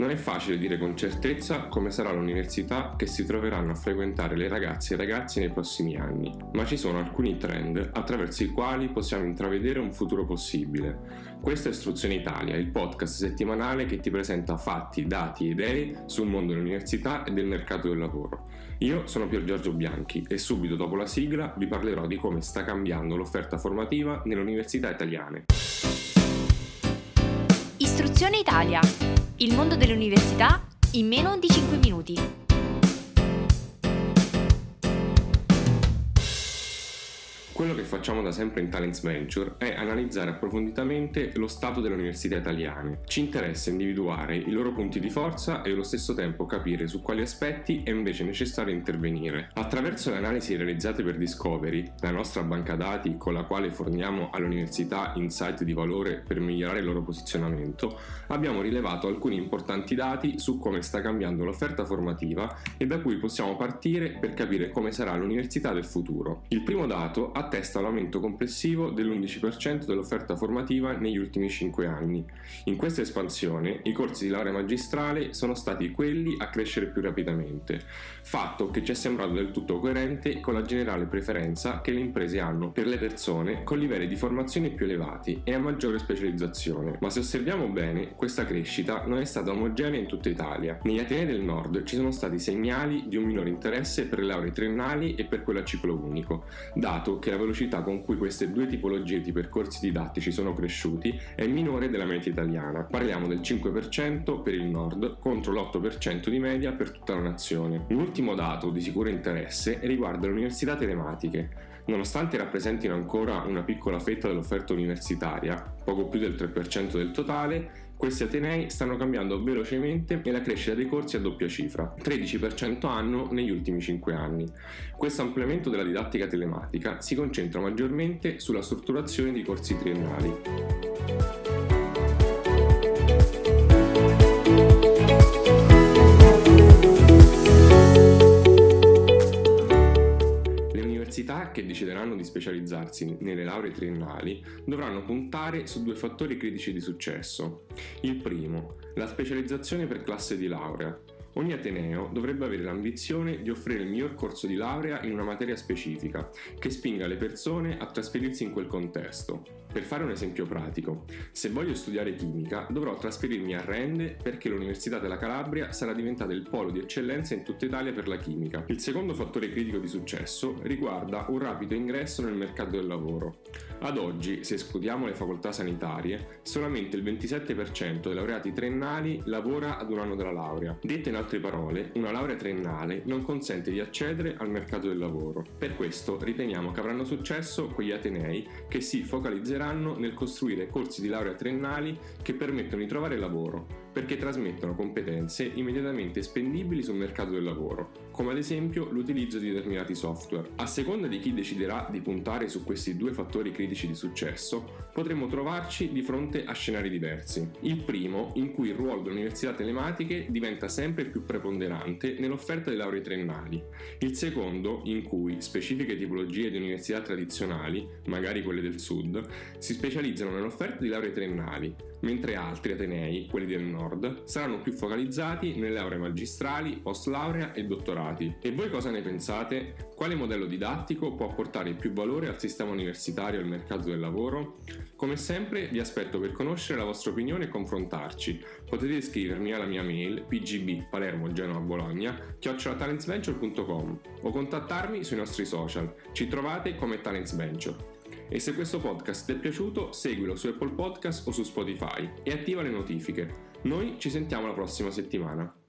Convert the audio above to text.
Non è facile dire con certezza come sarà l'università che si troveranno a frequentare le ragazze e i ragazzi nei prossimi anni, ma ci sono alcuni trend attraverso i quali possiamo intravedere un futuro possibile. Questo è Istruzione Italia, il podcast settimanale che ti presenta fatti, dati e idee sul mondo dell'università e del mercato del lavoro. Io sono Pier Giorgio Bianchi e subito dopo la sigla vi parlerò di come sta cambiando l'offerta formativa nelle università italiane. Istruzione Italia il mondo dell'università in meno di 5 minuti. Quello che facciamo da sempre in Talents Venture è analizzare approfonditamente lo stato delle università italiane. Ci interessa individuare i loro punti di forza e allo stesso tempo capire su quali aspetti è invece necessario intervenire. Attraverso le analisi realizzate per Discovery, la nostra banca dati con la quale forniamo alle università insight di valore per migliorare il loro posizionamento, abbiamo rilevato alcuni importanti dati su come sta cambiando l'offerta formativa e da cui possiamo partire per capire come sarà l'università del futuro. Il primo dato ha attesta l'aumento complessivo dell'11% dell'offerta formativa negli ultimi 5 anni. In questa espansione i corsi di laurea magistrale sono stati quelli a crescere più rapidamente, fatto che ci è sembrato del tutto coerente con la generale preferenza che le imprese hanno per le persone con livelli di formazione più elevati e a maggiore specializzazione. Ma se osserviamo bene, questa crescita non è stata omogenea in tutta Italia. Negli Atenei del Nord ci sono stati segnali di un minore interesse per le lauree triennali e per quella a ciclo unico, dato che la velocità con cui queste due tipologie di percorsi didattici sono cresciuti è minore della media italiana. Parliamo del 5% per il nord contro l'8% di media per tutta la nazione. Un ultimo dato di sicuro interesse riguarda le università telematiche. Nonostante rappresentino ancora una piccola fetta dell'offerta universitaria, poco più del 3% del totale, questi atenei stanno cambiando velocemente e la crescita dei corsi è a doppia cifra, 13% anno negli ultimi 5 anni. Questo ampliamento della didattica telematica si concentra maggiormente sulla strutturazione di corsi triennali. Che decideranno di specializzarsi nelle lauree triennali dovranno puntare su due fattori critici di successo. Il primo, la specializzazione per classe di laurea. Ogni Ateneo dovrebbe avere l'ambizione di offrire il miglior corso di laurea in una materia specifica, che spinga le persone a trasferirsi in quel contesto. Per fare un esempio pratico, se voglio studiare chimica dovrò trasferirmi a Rende perché l'Università della Calabria sarà diventata il polo di eccellenza in tutta Italia per la chimica. Il secondo fattore critico di successo riguarda un rapido ingresso nel mercato del lavoro. Ad oggi, se escludiamo le facoltà sanitarie, solamente il 27% dei laureati triennali lavora ad un anno della laurea. Dette in altre parole, una laurea triennale non consente di accedere al mercato del lavoro. Per questo riteniamo che avranno successo quegli atenei che si focalizzeranno aiuteranno nel costruire corsi di laurea triennali che permettono di trovare lavoro, perché trasmettono competenze immediatamente spendibili sul mercato del lavoro, come ad esempio l'utilizzo di determinati software. A seconda di chi deciderà di puntare su questi due fattori critici di successo, potremo trovarci di fronte a scenari diversi. Il primo, in cui il ruolo delle università telematiche diventa sempre più preponderante nell'offerta di lauree triennali. Il secondo, in cui specifiche tipologie di università tradizionali, magari quelle del sud, si specializzano nell'offerta di lauree triennali, mentre altri atenei, quelli del nord, saranno più focalizzati nelle lauree magistrali, post laurea e dottorati. E voi cosa ne pensate? Quale modello didattico può portare più valore al sistema universitario e al mercato del lavoro? Come sempre vi aspetto per conoscere la vostra opinione e confrontarci. Potete scrivermi alla mia mail pgb palermo genova bologna chiocciolatalentsventure.com o contattarmi sui nostri social. Ci trovate come Talents Venture. E se questo podcast ti è piaciuto, seguilo su Apple Podcast o su Spotify e attiva le notifiche. Noi ci sentiamo la prossima settimana.